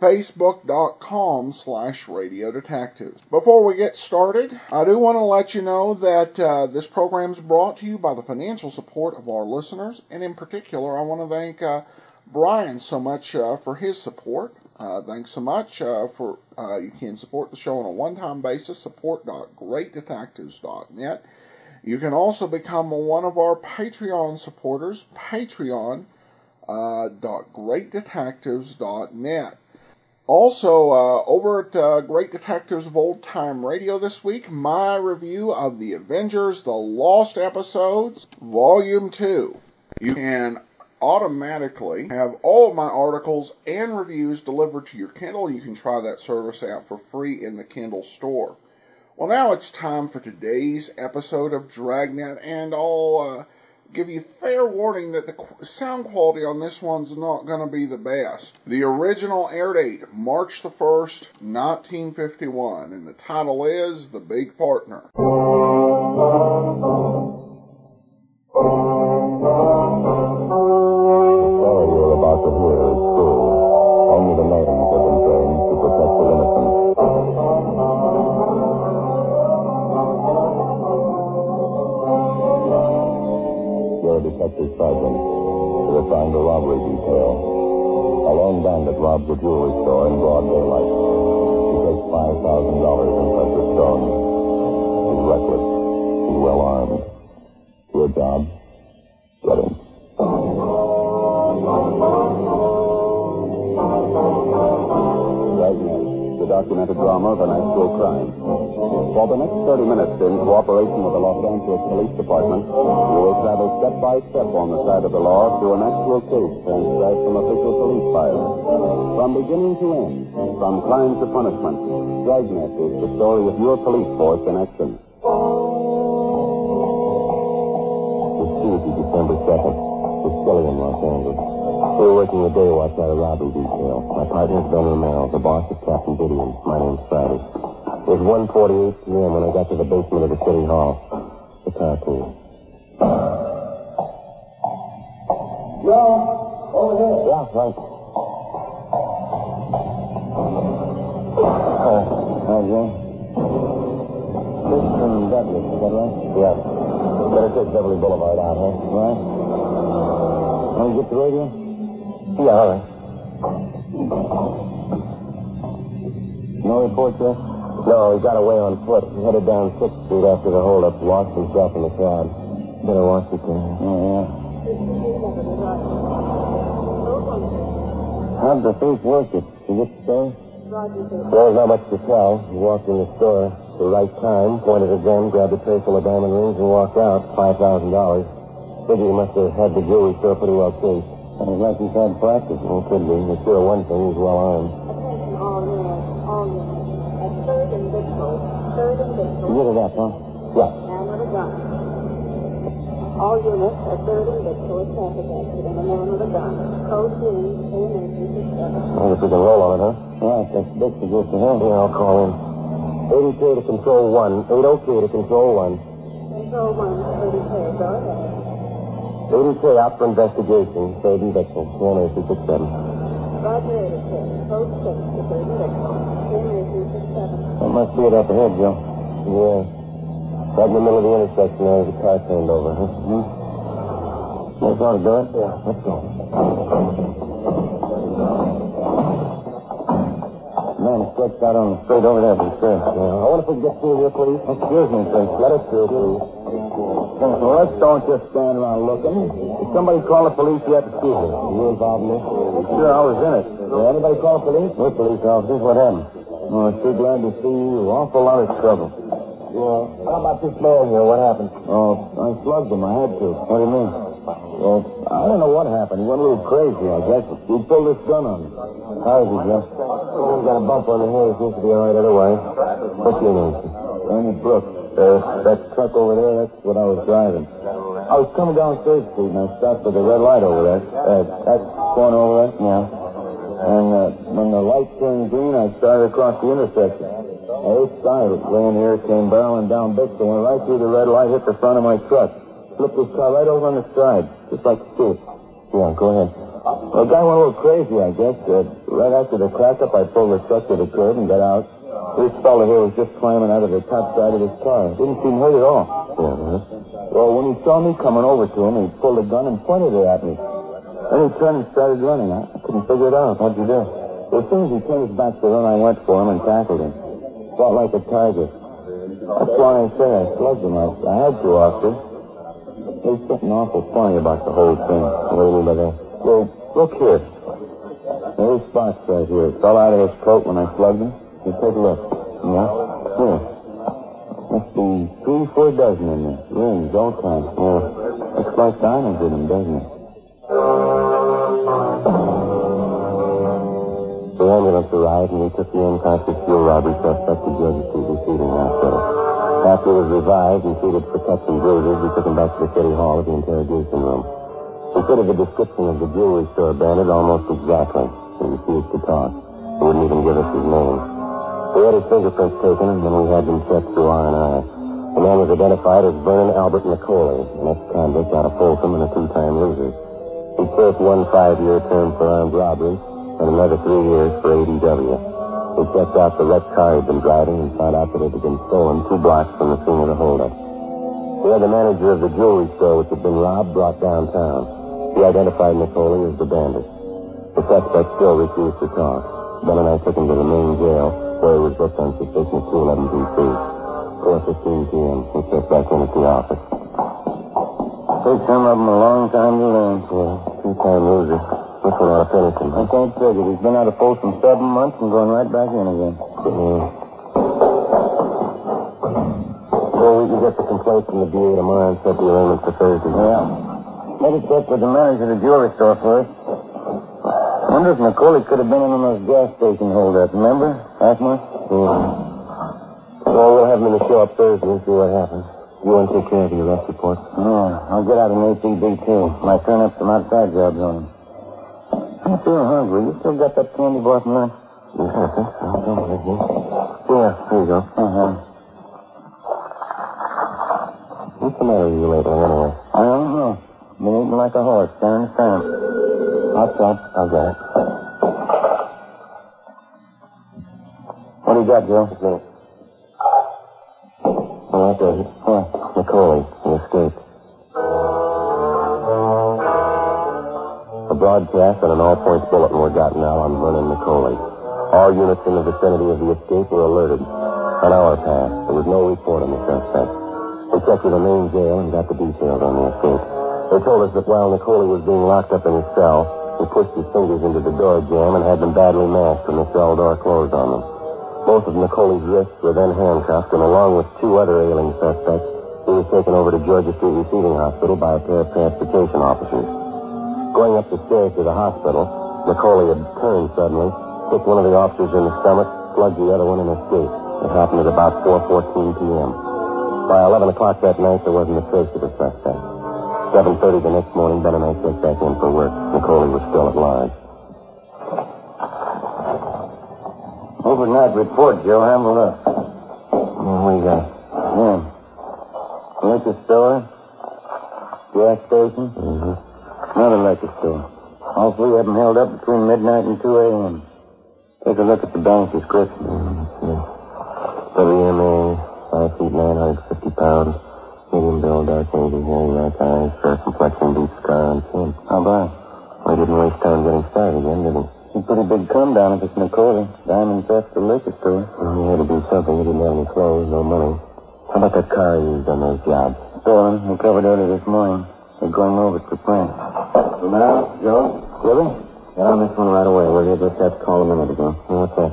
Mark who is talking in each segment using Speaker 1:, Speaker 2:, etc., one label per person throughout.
Speaker 1: facebook.com slash radio detectives. Before we get started, I do want to let you know that uh, this program is brought to you by the financial support of our listeners, and in particular, I want to thank uh, Brian so much uh, for his support. Uh, thanks so much uh, for uh, you can support the show on a one-time basis. Support.greatdetectives.net. You can also become one of our Patreon supporters. Patreon.greatdetectives.net. Also, uh, over at uh, Great Detectives of Old Time Radio this week, my review of The Avengers The Lost Episodes, Volume 2. You can automatically have all of my articles and reviews delivered to your Kindle. You can try that service out for free in the Kindle store. Well, now it's time for today's episode of Dragnet, and I'll uh, give you fair warning that the sound quality on this one's not going to be the best. The original air date, March the 1st, 1951, and the title is The Big Partner.
Speaker 2: Sergeant. They're assigned a robbery detail. A lone bandit robs a jewelry store in broad daylight. He takes $5,000 in precious stones. He's reckless. He's well armed. Your job? Get him. The documented drama of an actual crime. For the next 30 minutes, in cooperation with the Los Angeles Police Department, we will travel step by step on the side of the law through an actual case transcribed from official police files. From beginning to end, from crime to punishment, Dragnet is the story of your police force in action. It's Tuesday, December 2nd. We're still in Los Angeles. We were working a day watch at a robbery detail. My partner's Ben Romero. The boss is Captain Didion. My name's Friday. It was 1.48 p.m. when I got to the basement of the city hall. The car please.
Speaker 3: No, over here.
Speaker 2: Yeah, right. Uh, hi. This from Douglas, is that right? Yeah. Better take Beverly Boulevard out, huh? Right. Want to get the radio? Yeah, all right. No report yet? No, he got away on foot. He headed down 6th Street after the holdup, lost himself in the crowd. Better watch it there. Oh, yeah. How'd the thief work it? Did the store? There's not much to tell. He walked in the store at the right time, pointed a gun, grabbed a tray full of diamond rings, and walked out. $5,000. Figure he must have had the jewelry store pretty well cased. Sounds like he's had practice. Well, could be. But sure, one thing, he's well armed.
Speaker 4: Attention all units, all units. At third and Victor, third and Victor,
Speaker 2: You get it huh? Yeah.
Speaker 4: man with a gun. All units at third and Victor, traffic accident, a man with a gun. Code green, emergency seven.
Speaker 2: Well, if we can roll on it, huh? All right, that's big to go to him. Yeah, I'll call in. 80K to control one. 80K to control one.
Speaker 4: Control one, thirty K, go ahead.
Speaker 2: 80K out for investigation. Third and Vixen. One oh eight six seven.
Speaker 4: Roger eighty K, code six to third and Victor, oh emergency seven.
Speaker 2: That must be it up ahead, Joe. Yeah. Right in the middle of the intersection there, the car turned over, huh? Hmm? That's ought to do it? Yeah, let's go. Man stretched out on the street over there, but sure. Yeah. I wonder if we can get through here, please. Excuse me, sir. Let us through, please. Well, let's don't just stand around looking. Did somebody call the police yet? Excuse me. You involved in this? Sure, I was in it. Did anybody call the police? We're police officers. What happened? Oh, I'm sure glad to see you. Awful lot of trouble. Yeah. How about this man here? What happened? Oh, I slugged him. I had to. What do you mean? Well, I don't know what happened. He went a little crazy, I guess. He pulled this gun on me. How is he, Jeff? He's got a bump on the head. He seems to be all right otherwise. What's your name? Ernie Brooks. Uh, that truck over there, that's what I was driving. I was coming down Third Street and I stopped at the red light over there. Uh, that corner over there? Yeah. And uh, when the light turned green, I started the intersection. This guy laying here came barreling down Bixby, went right through the red light, hit the front of my truck. Flipped his car right over on the side, just like Steve. Yeah, go ahead. The guy went a little crazy, I guess. Uh, right after the crack up, I pulled the truck to the curb and got out. This fellow here was just climbing out of the top side of his car. Didn't seem hurt at all. Yeah, Well, when he saw me coming over to him, he pulled a gun and pointed it at me. Then he turned and started running. I couldn't figure it out. What'd you do? As soon as he his back to the run, I went for him and tackled him. Fought like a tiger. That's why I say I slugged him. I, I had to, officer. There's something awful funny about the whole thing. You mean by? Well, look here. There's spots right here. It fell out of his coat when I slugged him. You take a look. Yeah? Here. Must be three, four dozen in there. Rings, all kinds. Yeah. Looks like diamonds in them, doesn't it? The ambulance arrived and we took the unconscious fuel robbery suspect to Georgia Street Receiving Hospital. After he was revived and treated for cuts and bruises, we took him back to the city hall of the interrogation room. We fitted the description of the jewelry store bandit almost exactly. He refused to talk. He wouldn't even give us his name. We had his fingerprints taken, and then we had them checked through R&I. The man was identified as Vernon Albert McCauley, an ex-convict out of Folsom and a two-time loser. He served one five-year term for armed robbery and another three years for ADW. We checked out the wrecked car he'd been driving and found out that it had been stolen two blocks from the scene of the holdup. We had the manager of the jewelry store which had been robbed brought downtown. He identified McCauley as the bandit. The suspect still refused to talk. Ben and I took him to the main jail, where he was booked on suspicion of 211 PC. 4.15 p.m. We checked back in at the office. Takes some of them a long time to learn for two-time loser. One ought to finish. I can't figure. He's been out of Folsom seven months and going right back in again. Yeah. Well, we can get the complaint from the DA tomorrow and set the arraignment for Thursday. Yeah. Maybe check with the manager of the jewelry store first. I Wonder if McCauley could have been in on those gas station holdup, remember? Last month? Yeah. Well, we'll have him in the show up Thursday and see what happens. You want to take care of the arrest report? Yeah, I'll get out an ATB, too. Might turn up some outside jobs on him. I'm feeling hungry. You still got that candy bar from lunch? Yeah, I think so. I'll go with you. Yeah, here you go. Uh-huh. What's the matter with you lately, anyway? I don't know. Been eating like a horse, down the. Hot shot. I'll get it. What do you got, Joe? Just a minute. Oh, that does it. What? He escaped. Broadcast and an all-points bulletin were gotten out on Vernon McCauley. All units in the vicinity of the escape were alerted. An hour passed. There was no report on the suspect. We checked with the main jail and got the details on the escape. They told us that while McCauley was being locked up in his cell, he pushed his fingers into the door jamb and had them badly mashed when the cell door closed on them. Both of McCauley's wrists were then handcuffed, and along with two other ailing suspects, he was taken over to Georgia Street Receiving Hospital by a pair of transportation officers. Going up the stairs to the hospital, McCauley had turned suddenly, kicked one of the officers in the stomach, slugged the other one, and escaped. It happened at about 4.14 p.m. By 11 o'clock that night, there wasn't a trace of the suspect. 7.30 the next morning, Ben and I checked back in for work. McCauley was still at large. Overnight report, Joe. Have a look. What do you got? Yeah. Liquor store. Gas station. Mm-hmm. Another liquor store. All three of them held up between midnight and 2 a.m. Take a look at the bank description. Mm-hmm. WMA, 5 feet 950 pounds. Medium build, dark hazy hair, black eyes, fair complexion, deep scar on chin. How about? We didn't waste time getting started again, did we? A pretty big come down if it's McCauley. Diamond theft to liquor store. Well, he had to do something. He didn't have any clothes, no money. How about that car used on those jobs? Stolen. We covered early this morning. They're going over to print. Now, Joe? Really? Get on this one right away. We're here just have to call a minute ago. What's that?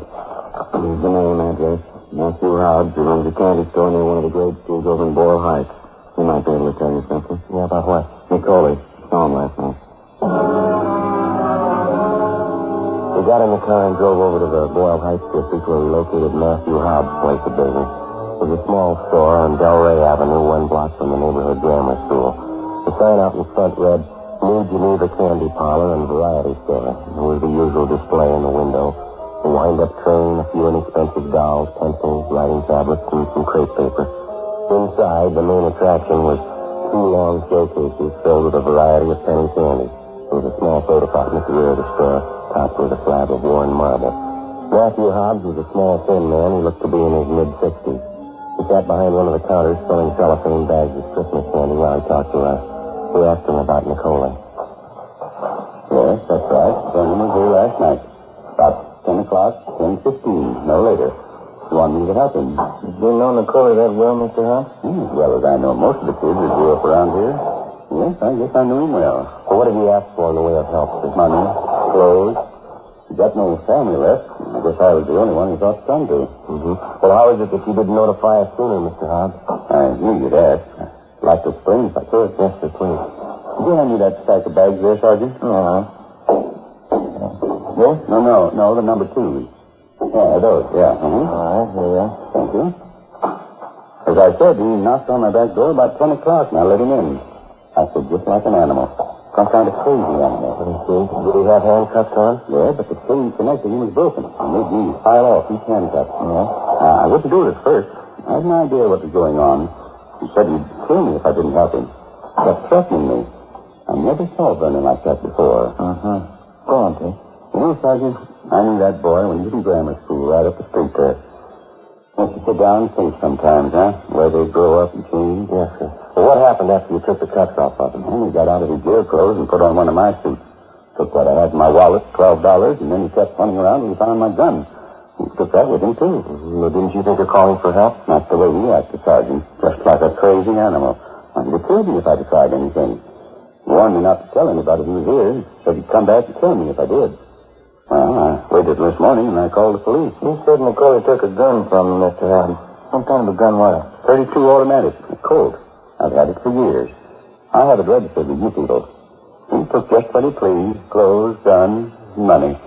Speaker 2: Here's the name, address. Matthew Hobbs. He runs a candy store near one of the grade schools over in Boyle Heights. He might be able to tell you something. Yeah, about what? McCauley. Saw him last night. We got in the car and drove over to the Boyle Heights district where we located Matthew Hobbs' place of business. It was a small store on Delray Avenue, one block from the neighborhood grammar school. Sign out in front read, New Geneva Candy Parlor and Variety Store. There was the usual display in the window. A wind-up train, a few inexpensive dolls, pencils, writing tablets, and some crepe paper. Inside, the main attraction was two long showcases filled with a variety of penny candy. There was a small soda fountain at the rear of the store, topped with a slab of worn marble. Matthew Hobbs was a small, thin man who looked to be in his mid-sixties. He sat behind one of the counters filling cellophane bags with Christmas candy while he talked to us. We asked him about Nicola.
Speaker 5: Yes, that's right. Vernon was here last night. About 10 o'clock, 10.15, no later. You want me to help him?
Speaker 2: Do you know Nicola that well, Mr. Hobbs?
Speaker 5: Hmm, as well as I know most of the kids that grew up around here. Yes, I guess I knew him well.
Speaker 2: Well, what did he ask for in the way of help? sir?
Speaker 5: Money, clothes. He got no family left. I guess I was the only one he thought to come to.
Speaker 2: Mm-hmm. Well, how is it that you didn't notify us sooner, Mr. Hobbs?
Speaker 5: I knew you'd ask. I'd like to explain if I could.
Speaker 2: Yes, sir, please.
Speaker 5: Did you hand me that stack of bags there, Sergeant?
Speaker 2: Uh-huh.
Speaker 5: Yes? No, no, no, the number two. Yeah, those, yeah. Uh-huh.
Speaker 2: All right, here you are.
Speaker 5: Thank you. As I said, he knocked on my back door about 10 o'clock, and I let him in. I said, just like an animal. Some kind of crazy animal.
Speaker 2: Let me see. Did he have handcuffs on?
Speaker 5: Yeah, but the chain connecting him was broken. It made me file off each handcuff.
Speaker 2: Yeah.
Speaker 5: Uh, I wouldn't do it at first. I had no idea what was going on. He said he'd kill me if I didn't help him. He kept threatening me. I never saw Vernon like that before.
Speaker 2: Uh-huh. Go on, Tim.
Speaker 5: You know, Sergeant, I knew that boy when he was in grammar school right up the street there. Have to sit down and think sometimes, huh? Where they grow up and change.
Speaker 2: Yes, sir. Well, what happened after you took the cuffs off of him?
Speaker 5: And he got out of his jail clothes and put on one of my suits. Took what I had in my wallet, twelve dollars, and then he kept running around and he found my gun. He took that with him, too.
Speaker 2: Well, didn't you think of calling for help?
Speaker 5: Not the way he acted, Sergeant. Just like a crazy animal. Wanted to kill me if I tried anything. He warned me not to tell anybody he was here. Said he'd come back and kill me if I did. Well, I waited till this morning and I called the police.
Speaker 2: You said Nicola took a gun from him, Mr. Hobbs. What kind of a gun was it?
Speaker 5: 32 automatic. Colt. I've had it for years. I have it registered with you people. He took just what he pleased. Clothes, guns, money.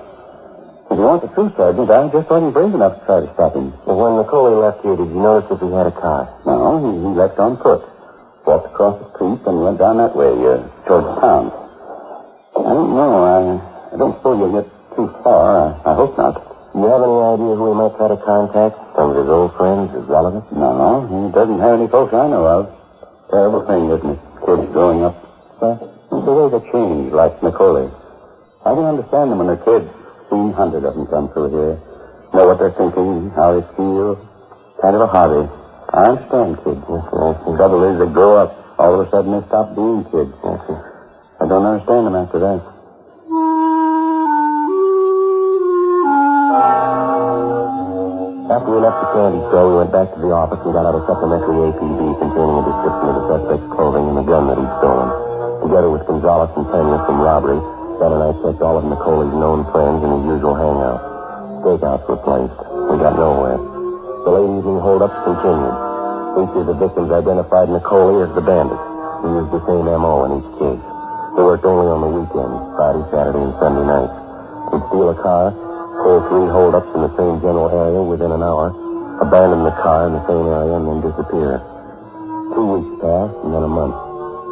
Speaker 5: If you want the truth, Sergeant, I just wasn't brave enough to try to stop him.
Speaker 2: Well, when Nicola left here, did you notice if he had a car?
Speaker 5: No, he, he left on foot. Walked across the street and went down that way, uh, towards the town. I don't know. I, I don't suppose you'll get too far. I, I hope not.
Speaker 2: Do you have any idea who he might try to contact? Some of his old friends, his relatives?
Speaker 5: No, no. he doesn't have any folks I know of. Terrible thing, isn't it? Kids growing up. Well, the way they change, like Nicola. I can understand them when they're kids. Seen hundred of them come through here. Know what they're thinking, how they feel. Kind of a hobby. I understand kids. The trouble is they grow up. All of a sudden they stop being kids. I don't understand them after that.
Speaker 2: After we left the candy store, we went back to the office and got out a supplementary APB containing a description of the suspect's clothing and the gun that he'd stolen. Together with Gonzalez and Pena from robbery, Ben and I checked all of Nicole's known friends in his usual hangout. Stakeouts were placed. We got nowhere. The late evening holdups continued. Each of the victims identified Nicole as the bandit. He used the same M.O. in each case. He worked only on the weekends, Friday, Saturday, and Sunday nights. He'd steal a car, pull three holdups in the same general area within an hour, abandon the car in the same area, and then disappear. Two weeks passed, and then a month.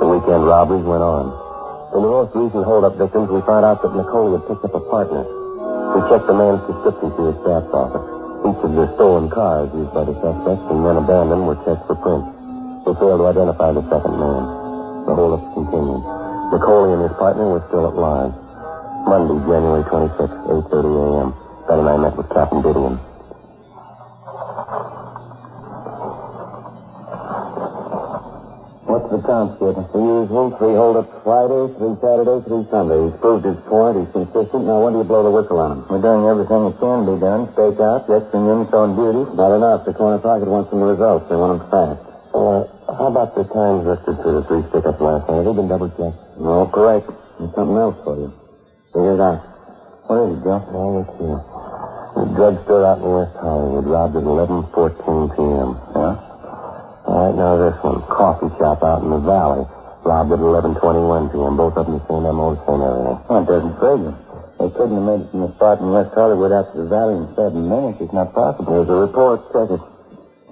Speaker 2: The weekend robberies went on. In the most recent holdup victims, we found out that Nicola had picked up a partner. We checked the man's description through his staff's office. Each of the stolen cars used by the suspects and then abandoned were checked for prints. We failed to identify the second man. The holdup continued. Nicola and his partner were still at large. Monday, January 26, 8.30 a.m. Ben and I met with Captain Didion.
Speaker 5: What's the count, kid? The usual. Three holdups Friday, three Saturday, three Sunday. He's proved his point. He's consistent. Now, when do you blow the whistle on him?
Speaker 2: We're doing everything that can be done. Stake out, extra units on duty.
Speaker 5: Not enough. The corner pocket wants some results. They want them fast.
Speaker 2: Uh, how about the times listed for the three stick-ups last night? Have they been double-checked?
Speaker 5: No, correct. There's something else for you. Figure it out.
Speaker 2: What is it, Joe? Oh, let's see. The drugstore out in West Hollywood robbed at 11.14 p.m.
Speaker 5: Yeah?
Speaker 2: All right, now this one. Coffee shop out in the valley. Robbed at 11.21 p.m. Both of them the same MO, the same area.
Speaker 5: Well, it doesn't figure. They couldn't have made it from the spot in West Hollywood out to the valley in seven minutes. It's not possible.
Speaker 2: There's a report. Check it.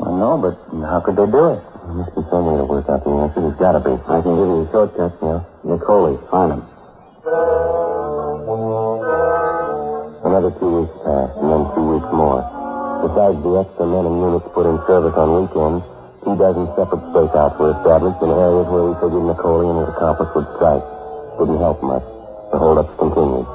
Speaker 5: I know, but how could they do it?
Speaker 2: must be some way to work out the answer. There's got to be. I can give you a shortcut. Nicole, find him. Another two weeks passed, and then two weeks more. Besides the extra men and units put in service on weekends, two dozen separate stakeouts were established in areas where we figured Nicole and his accomplice would strike. Didn't help much. The holdups continued.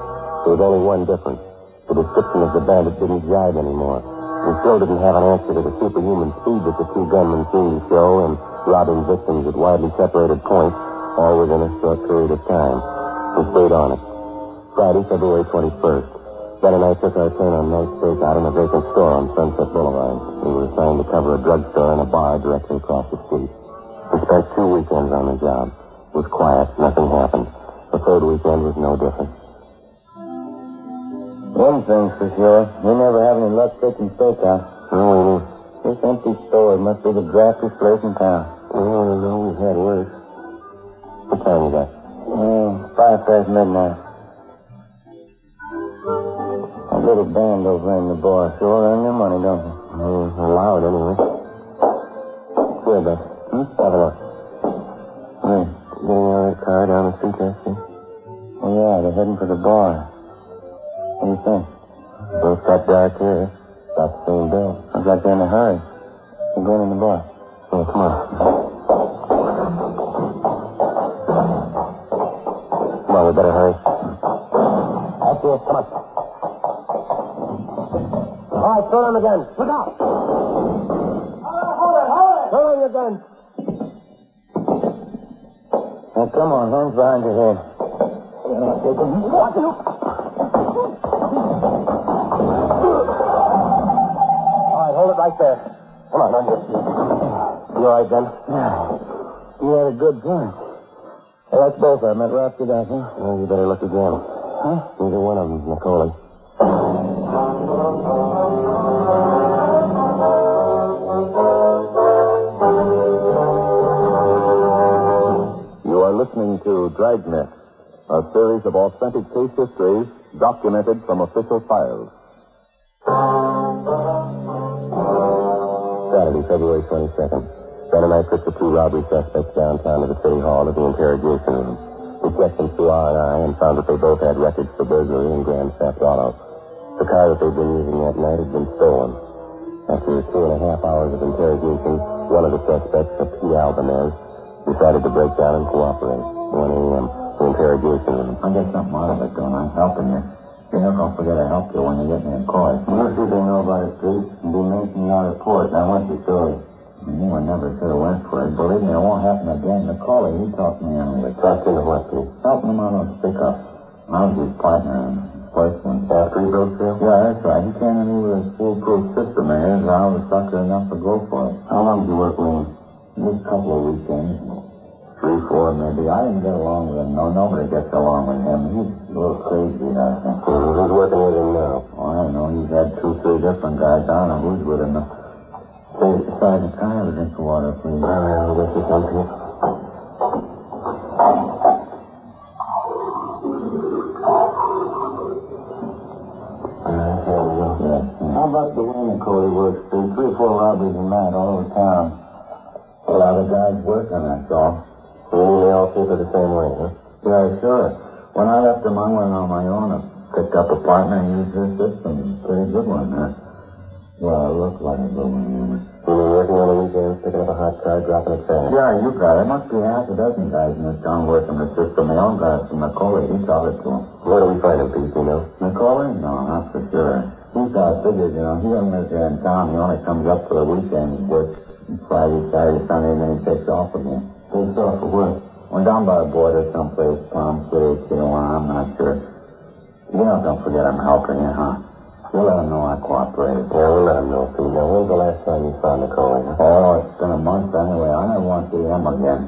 Speaker 2: There was only one difference. The description of the bandit didn't jive anymore. We still didn't have an answer to the superhuman speed that the two gunmen seemed to show in robbing victims at widely separated points, all within a short period of time. We stayed on it. Friday, February 21st. Ben and I took our turn on night stakeout in a vacant store on Sunset Boulevard. We were assigned to cover a drugstore and a bar directly across the street. We spent two weekends on the job. It was quiet. Nothing happened. The third weekend was no different.
Speaker 6: One thing's for sure. We never have any luck taking stakeout.
Speaker 2: No, we didn't.
Speaker 6: This empty store must be the draftiest place in town.
Speaker 2: Oh, no, we've had worse. What time you got?
Speaker 6: Mm, five past midnight. A little band over in the bar sure earn their money, don't they?
Speaker 2: Oh, allowed anyway. Here, Beth. Hmm? Have a look.
Speaker 6: Hey.
Speaker 2: Getting out of the car down the street see?
Speaker 6: Oh, yeah, they're heading for the bar. What do you think?
Speaker 2: Both got dark here. About the same bill.
Speaker 6: like they're in a hurry. They're going in the bar.
Speaker 2: Oh, come on. On, we better hurry.
Speaker 6: All right, throw them again. Look out.
Speaker 7: Hold it, hold it!
Speaker 6: Throw in your gun. Now, come on, hands behind your head.
Speaker 7: Watch it!
Speaker 6: All right, hold it right there. Come on, on your feet.
Speaker 2: You all right, Ben?
Speaker 6: Yeah. You had a good point. Hey, that's both of them. That wraps it up, huh?
Speaker 2: Well, you better look again.
Speaker 6: Huh?
Speaker 2: Neither one of them, Nicole.
Speaker 5: To Dragnet, a series of authentic case histories documented from official files.
Speaker 2: Saturday, February 22nd. Ben and I took the two robbery suspects downtown to the city hall to the interrogation room. We checked them through R and I and found that they both had records for burglary and grand theft auto. The car that they'd been using that night had been stolen. After two and a half hours of interrogation, one of the suspects, a P. Albanez, decided to break down and cooperate. 1 a.m. The interrogation room.
Speaker 6: I get something out of it, don't I? Helping you. Dale, don't forget I help you when you get me a call. What do they know about it, Pete? And be making your report. Now, what's your story? I knew I never should have went for it. Believe me, it won't happen again. Caller, he talked me into it.
Speaker 2: Talked into what, Pete?
Speaker 6: Helping him out on pickup. I was his partner in one.
Speaker 2: After he broke through?
Speaker 6: Yeah, that's right. He came in with a foolproof system of his. I was sucker enough to go for it. How long did you work with him? Just a couple of weekends. Three, four, maybe. I didn't get along with him. No, nobody gets along with him. He's a little crazy, I think.
Speaker 2: Who's working with him now?
Speaker 6: Oh, I don't know. He's had two, three different guys. I don't know who's with him. Hey, can I have a drink of water, please?
Speaker 2: All right, I'll get you some, Pete. All right, here
Speaker 6: How about the way Nicole works? Three or four robberies a night all over town. A lot of guys working, that's all.
Speaker 2: You they all keep the same way, huh?
Speaker 6: Yeah, sure. When I left him, I went on my own and picked up a partner and used his system. Pretty good one, huh? Well, it looked like a good one, yeah.
Speaker 2: You mean working on the weekends, picking up a hot car, dropping it fast?
Speaker 6: Yeah, you got it. There must be half a dozen guys in this town working the system. They all got it from McCauley. He taught it to them.
Speaker 2: Where do we find him, Pete, you know?
Speaker 6: McCauley? No, not for sure. He's got figures, you know. He doesn't live here in town. He only comes up for the weekend. He works Friday, Saturday, Sunday, and then he takes off again. Takes off for work? Went down by the border someplace, Palm City, Tijuana, I'm not sure. You know, don't forget I'm helping you, huh? You'll let him know I cooperated.
Speaker 2: Yeah, we'll let him know, Pete. Now, when's the last time you saw Nicole?
Speaker 6: Oh, it's been a month anyway. I never want to see him again.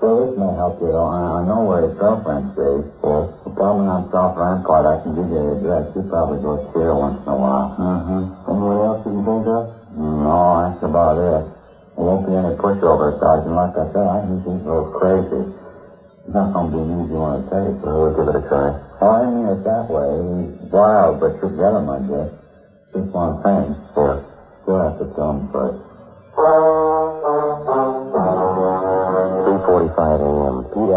Speaker 6: So this may help you, though. I, I know where his girlfriend stays.
Speaker 2: Yeah?
Speaker 6: The problem on South Rampart, I can give you the address. You probably go see her once in a while.
Speaker 2: Mm-hmm. Anyone else you can think of?
Speaker 6: No, that's about it. There won't be any pushover, Sergeant. Like I said, I think he's a little crazy. It's not going to be an easy one to take.
Speaker 2: Well, we'll give it a try.
Speaker 6: Oh, I mean it that way. He's wild, but you'll get him, I guess. Just one thing.
Speaker 2: Yeah.
Speaker 6: You'll have to tell him first.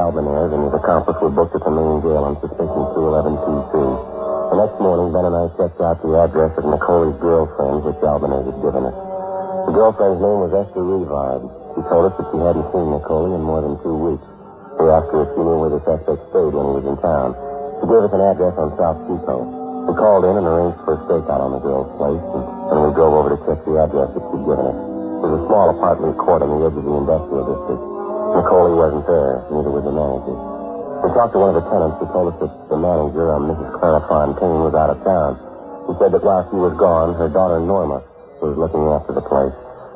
Speaker 2: Albanair and his accomplice were booked at the main jail on suspicion 211 PC. The next morning, Ben and I checked out the address of Nicole's girlfriend, which Albanair had given us. The girlfriend's name was Esther Revard. She told us that she hadn't seen Nicole in more than two weeks. If she knew where the suspect stayed when he was in town. She gave us an address on South Depot. We called in and arranged for a stakeout on the girl's place, and we drove over to check the address that she'd given us. It was a small apartment court on the edge of the industrial district. Nicole wasn't there, neither was the manager. We talked to one of the tenants who told us that the manager, Mrs. Clara Fontaine, was out of town. He said that while she was gone, her daughter Norma was looking after the place.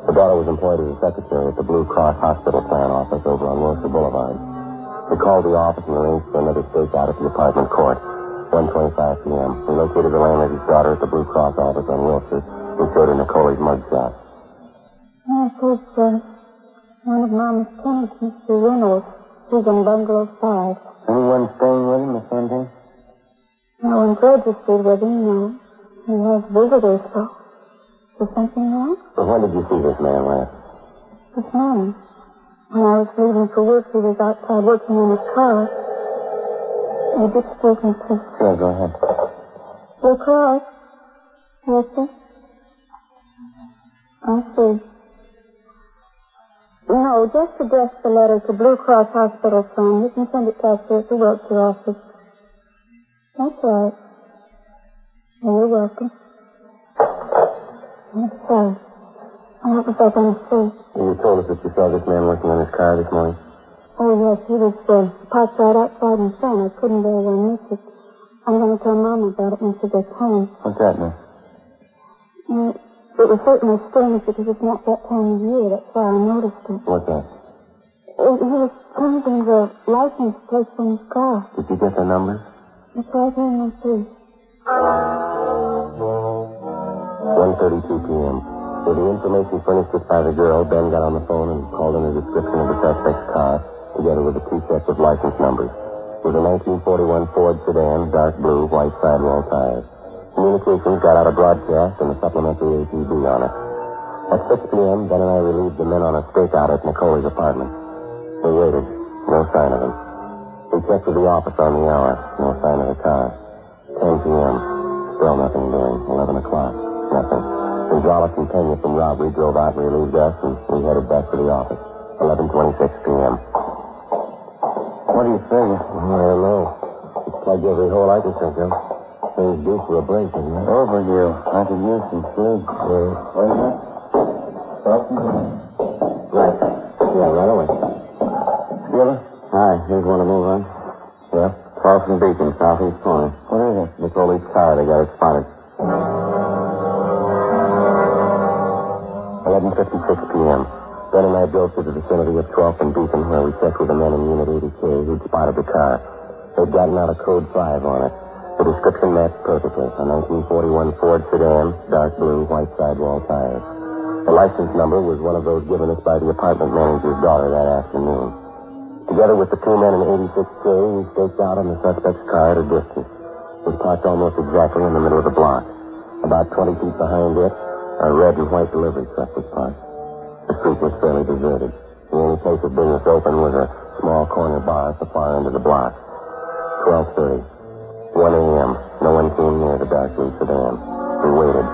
Speaker 2: The daughter was employed as a secretary at the Blue Cross Hospital Plan office over on Wilshire Boulevard. We called the office and arranged for another stakeout at the apartment court. 1.25 p.m. We located the landlady's daughter at the Blue Cross office on Wilshire. We showed her Nicole's mugshot.
Speaker 8: Yes, it's uh, one of Mama's tenants, Mr. Reynolds. He's in bungalow five.
Speaker 2: Anyone staying with him, Miss Fontaine?
Speaker 8: No one's registered with him, no. He has visitors, though. Is something wrong?
Speaker 2: Well, when did you see this man last?
Speaker 8: This morning. When I was leaving for work, he was outside working on his car. You excuse me, please?
Speaker 2: Sure, go ahead.
Speaker 8: Blue Cross? Yes, sir? I see. No, just address the letter to Blue Cross Hospital Fund. You can send it us here at the Wilshire office. That's right. Well, you're welcome. Yes, sir. I going to say?
Speaker 2: You told us that you saw this man working on his car this morning.
Speaker 8: Oh, yes, he was uh, parked right outside in front. I couldn't very well miss it. I'm going to tell Mama about it when she gets home.
Speaker 2: What's that, miss?
Speaker 8: Mm, it was certainly strange because it's not that time of year. That's why I noticed it.
Speaker 2: What's that?
Speaker 8: Uh, he was changing the license plate on his car.
Speaker 2: Did you get the number?
Speaker 8: It's right here in my face.
Speaker 2: 1.32 p.m. With the information furnished us by the girl, Ben got on the phone and called in a description of the suspect's car, together with the two sets of license numbers. It was a 1941 Ford sedan, dark blue, white sidewall tires. Communications got out a broadcast and a supplementary ATV on it. At 6 p.m., Ben and I relieved the men on a stakeout at Nicole's apartment. We waited. No sign of him. We checked with the office on the hour. No sign of the car. 10 p.m. Still nothing doing. 11 o'clock. Nothing. Gonzalez and Pena from robbery drove out and relieved us, and we headed back to the office. 11.26 p.m. What do you think? I don't know. It's plugged every hole I can think of. Things due for a break, isn't it? Overdue. I could use some sleep. Yeah. Wait a minute. Right. Yeah, right away. Skipper? Hi, here's one to move on. Yeah? Carlson Beacon, southeast corner. What is it? Nicole's car. They got it spotted. 11.56 p.m. Ben and I drove to the vicinity of 12th and Beacon, where we checked with the men in Unit 80K who'd spotted the car. They'd gotten out a code 5 on it. The description matched perfectly. A 1941 Ford sedan, dark blue, white sidewall tires. The license number was one of those given us by the apartment manager's daughter that afternoon. Together with the two men in 86K, we staked out on the suspect's car at a distance. It was parked almost exactly in the middle of the block. About 20 feet behind it, a red and white delivery truck was parked. The street was fairly deserted. The only place of business open was a small corner bar at the far end of the block. 12.30. 1 a.m. No one came near the dark blue sedan. We waited.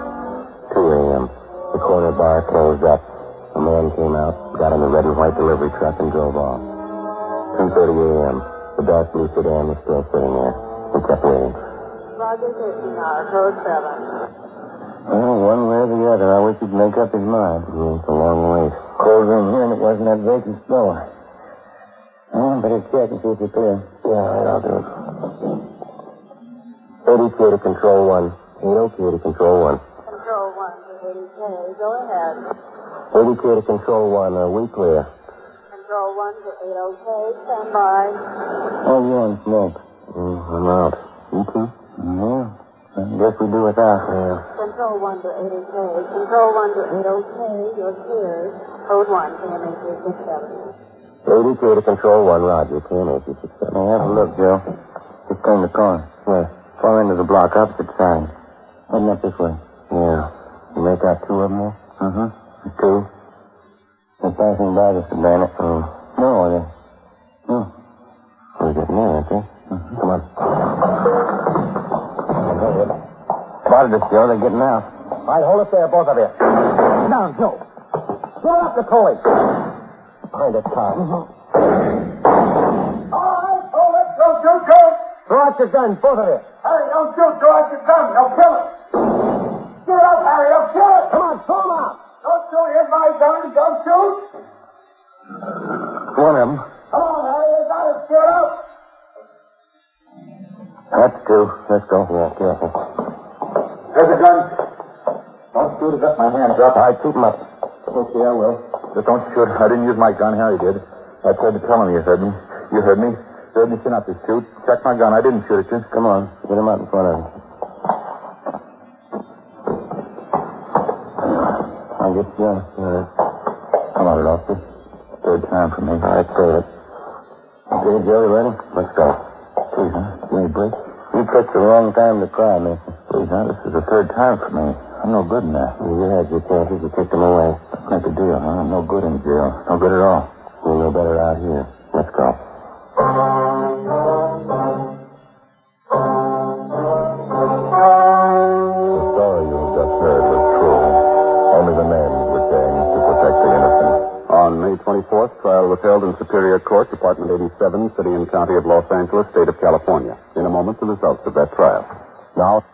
Speaker 2: 2 a.m. The corner bar closed up. A man came out, got in the red and white delivery truck, and drove off. 2.30 a.m. The dark blue sedan was still sitting there. We kept waiting.
Speaker 8: Roger 13 hour, code 7.
Speaker 2: Well, one way or the other, I wish he'd make up his mind. Yeah, it's a long wait. Cold room here, and it wasn't that vacant store. Oh, better check and see if you're clear. Yeah, right, I'll do it. 80K to control one. 80K to control one.
Speaker 8: Control 1 to 80K. Go ahead.
Speaker 2: 80K to control one. Are we clear?
Speaker 8: Control 1 to 80K. Stand by.
Speaker 2: Oh, you on smoke? Mm, I'm out. You too? Yeah. I guess we do without. Yeah.
Speaker 8: Control 1 to 80K. Control 1 to 80K. You're cleared. Code 1, KMA 367.
Speaker 2: 80K to control one, Roger. KMA 367. Now, have a look, Joe. Just turn the corner. Where? Far end of the block, opposite side. Heading up this way. Yeah. You make out two of them there? Mm-hmm. Two? They're passing by the sedan. Oh. No, they... No. We're getting near, aren't they?
Speaker 3: Mm-hmm.
Speaker 2: Come on. Spotted us, Joe. They're getting out.
Speaker 3: All right, hold it there, both of you. Sit down, Joe. Get up, Nicole.
Speaker 2: Behind that car. Mm-hmm.
Speaker 3: All right, hold it. Don't shoot, Joe. Throw out your guns, both of you. Harry, don't shoot. Throw out your gun. They'll kill it. Get up, Harry. They'll kill it. Come on, throw them out. Don't shoot. Here's my gun. Don't shoot.
Speaker 2: One of them.
Speaker 3: Come on, Harry. You got it. Get up.
Speaker 2: That's two. Let's go. Yeah, careful.
Speaker 3: There's a gun. Don't shoot. I got my hands up.
Speaker 2: I keep them up.
Speaker 3: Okay, I will. Just don't shoot. I didn't use my gun. Harry did. I tried to tell him you heard me. You heard me. You heard me say not to shoot. Check my gun. I didn't shoot at you.
Speaker 2: Come on. Get them out in front of him. I'll get you. Uh,
Speaker 3: Come on, officer. Third time for me.
Speaker 2: all right, save it. Okay, you ready? Let's go.
Speaker 3: Please, huh? Give me a break.
Speaker 2: You picked the wrong time to cry, mister.
Speaker 3: Please, huh? This is the third time for me. I'm no good in that.
Speaker 2: You had your chances. You kicked them away.
Speaker 3: Let's make a deal, huh? I'm no good in jail. No good at all.
Speaker 2: You'll know better out here.
Speaker 3: Let's go.
Speaker 9: The story you have just heard was true. Only the names were changed to protect the innocent.
Speaker 5: On May 24th, trial was held in Superior Court, Department 87, City and County of Los Angeles, State of California. In a moment, the results of that trial.
Speaker 9: Now,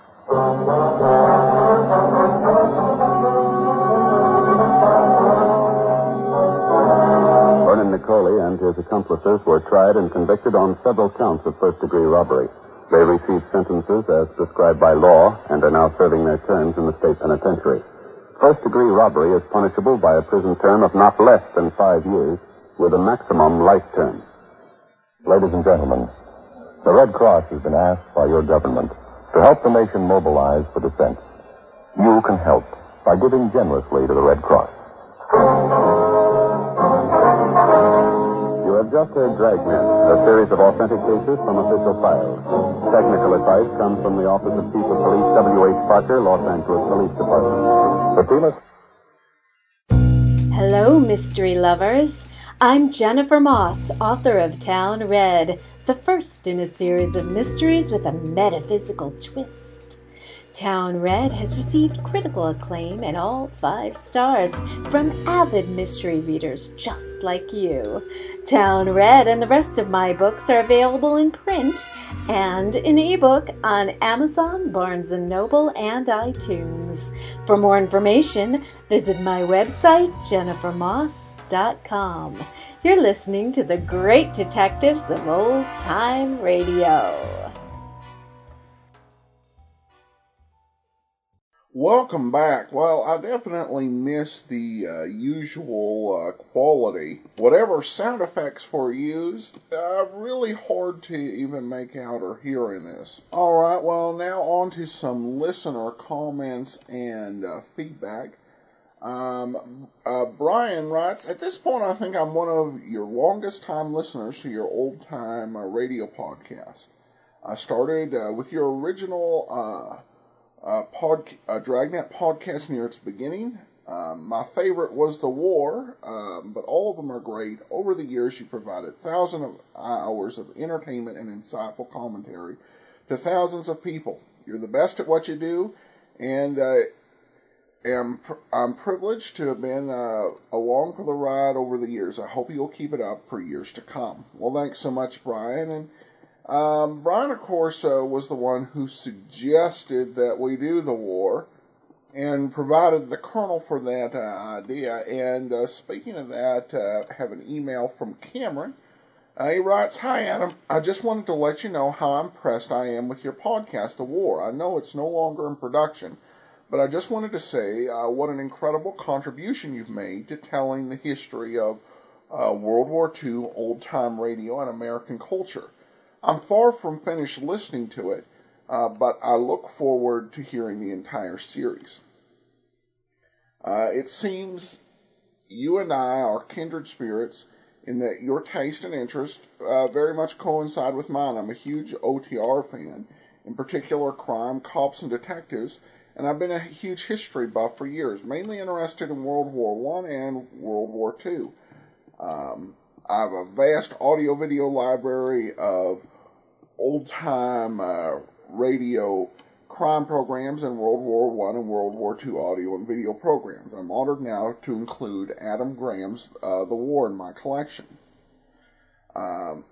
Speaker 5: and his accomplices were tried and convicted on several counts of first-degree robbery. They received sentences as prescribed by law and are now serving their terms in the state penitentiary. First-degree robbery is punishable by a prison term of not less than five years with a maximum life term.
Speaker 9: ladies and gentlemen, the Red Cross has been asked by your government to help the nation mobilize for defense. You can help by giving generously to the Red Cross.
Speaker 5: Heard Dragnet, a series of authentic cases from official files. Technical advice comes from the Office of Chief of Police W.H. Parker, Los Angeles Police Department.
Speaker 9: The
Speaker 10: Hello, mystery lovers. I'm Jennifer Moss, author of Town Red, the first in a series of mysteries with a metaphysical twist. Town Red has received critical acclaim and all five stars from avid mystery readers just like you. Town Red and the rest of my books are available in print and in ebook on Amazon, Barnes & Noble, and iTunes. For more information, visit my website, jennifermoss.com. You're listening to the great detectives of old time radio.
Speaker 1: Welcome back. Well, I definitely miss the uh, usual uh, quality. Whatever sound effects were used, uh, really hard to even make out or hear in this. Alright, well, now on to some listener comments and uh, feedback. Um, uh, Brian writes, At this point, I think I'm one of your longest time listeners to your old time uh, radio podcast. I started with your original uh, uh, pod, uh, Dragnet podcast near its beginning. Um, my favorite was The War, um, but all of them are great. Over the years, you provided thousands of hours of entertainment and insightful commentary to thousands of people. You're the best at what you do, and uh, am pr- I'm privileged to have been uh, along for the ride over the years. I hope you'll keep it up for years to come. Well, thanks so much, Brian. And um, Brian, uh, was the one who suggested that we do the war and provided the kernel for that uh, idea. And uh, speaking of that, uh, I have an email from Cameron. Uh, he writes, Hi, Adam. I just wanted to let you know how impressed I am with your podcast, The War. I know it's no longer in production, but I just wanted to say uh, what an incredible contribution you've made to telling the history of uh, World War II old time radio and American culture. I'm far from finished listening to it, uh, but I look forward to hearing the entire series. Uh, it seems you and I are kindred spirits in that your taste and interest uh, very much coincide with mine. I'm a huge OTR fan, in particular crime, cops, and detectives, and I've been a huge history buff for years, mainly interested in World War One and World War Two. Um, I have a vast audio video library of old time uh, radio crime programs and World War One and World War Two audio and video programs. I'm honored now to include Adam Graham's uh, The War in my collection. Um,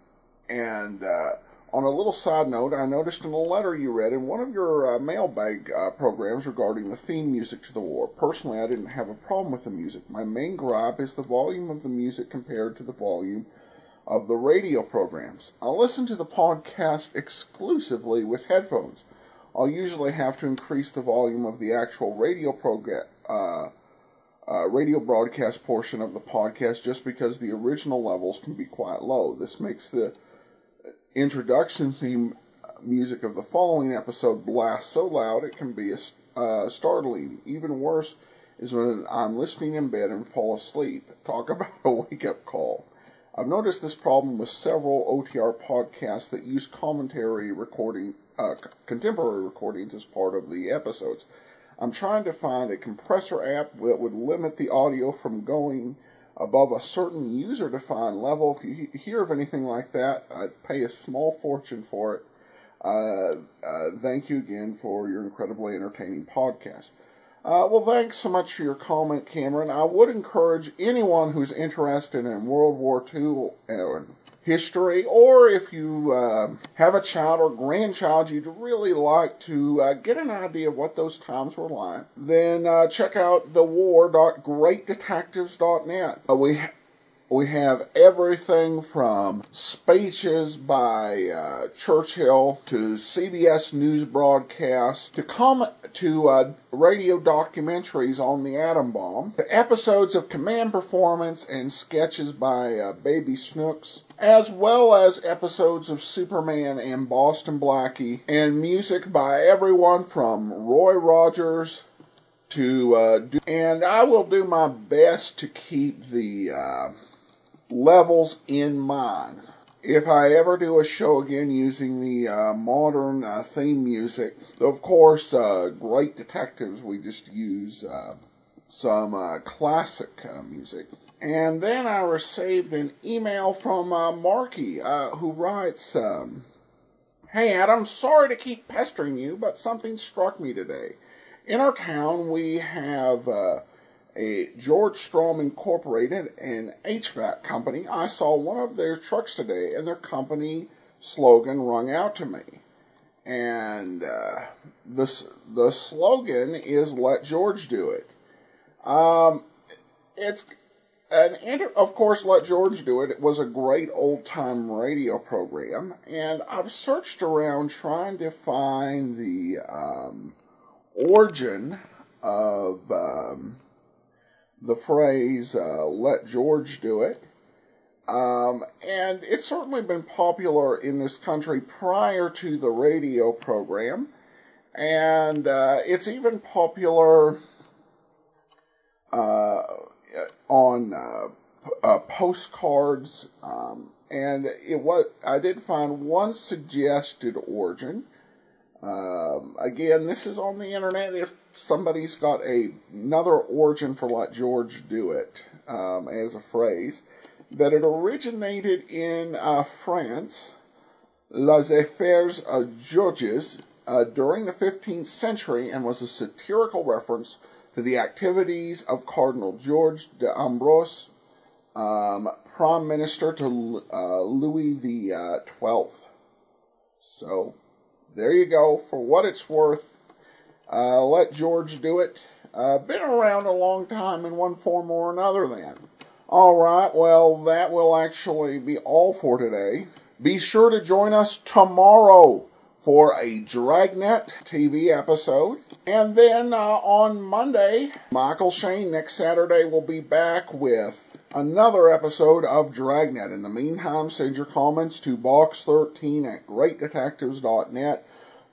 Speaker 1: and uh, on a little side note, I noticed in a letter you read in one of your uh, mailbag uh, programs regarding the theme music to the war. Personally, I didn't have a problem with the music. My main gripe is the volume of the music compared to the volume of the radio programs. I listen to the podcast exclusively with headphones. I'll usually have to increase the volume of the actual radio program, uh, uh, radio broadcast portion of the podcast just because the original levels can be quite low. This makes the introduction theme music of the following episode blast so loud it can be uh, startling. Even worse is when I'm listening in bed and fall asleep. Talk about a wake up call. I've noticed this problem with several OTR podcasts that use commentary recording, uh, contemporary recordings as part of the episodes. I'm trying to find a compressor app that would limit the audio from going above a certain user defined level. If you hear of anything like that, I'd pay a small fortune for it. Uh, uh, thank you again for your incredibly entertaining podcast. Uh, well, thanks so much for your comment, Cameron. I would encourage anyone who's interested in World War II and history, or if you uh, have a child or grandchild you'd really like to uh, get an idea of what those times were like, then uh, check out thewar.greatdetectives.net. Uh, we we have everything from speeches by uh, Churchill to CBS News broadcasts to com- to uh, radio documentaries on the atom bomb to episodes of command performance and sketches by uh, Baby Snooks, as well as episodes of Superman and Boston Blackie, and music by everyone from Roy Rogers to uh, do- and I will do my best to keep the uh, levels in mind. If I ever do a show again using the uh, modern uh, theme music, of course, uh, Great Detectives, we just use uh, some uh, classic uh, music. And then I received an email from Marky, who writes, um, Hey Adam, sorry to keep pestering you, but something struck me today. In our town, we have George Strom Incorporated, an HVAC company. I saw one of their trucks today, and their company slogan rung out to me. And uh, the the slogan is "Let George do it." Um, it's and of course, "Let George do it." It was a great old time radio program, and I've searched around trying to find the um, origin of um, the phrase uh, "Let George do it," um, and it's certainly been popular in this country prior to the radio program, and uh, it's even popular uh, on uh, uh, postcards. Um, and it was I did find one suggested origin. Um, again, this is on the internet. If somebody's got a, another origin for let George do it um, as a phrase, that it originated in uh, France, Les Affaires Georges, uh, during the 15th century and was a satirical reference to the activities of Cardinal George d'Ambrose, um, Prime Minister to uh, Louis the uh, Twelfth. So, there you go. For what it's worth, uh, let George do it. Uh, been around a long time in one form or another then. Alright, well, that will actually be all for today. Be sure to join us tomorrow for a Dragnet TV episode. And then uh, on Monday, Michael Shayne next Saturday will be back with another episode of Dragnet. In the meantime, send your comments to box13 at greatdetectives.net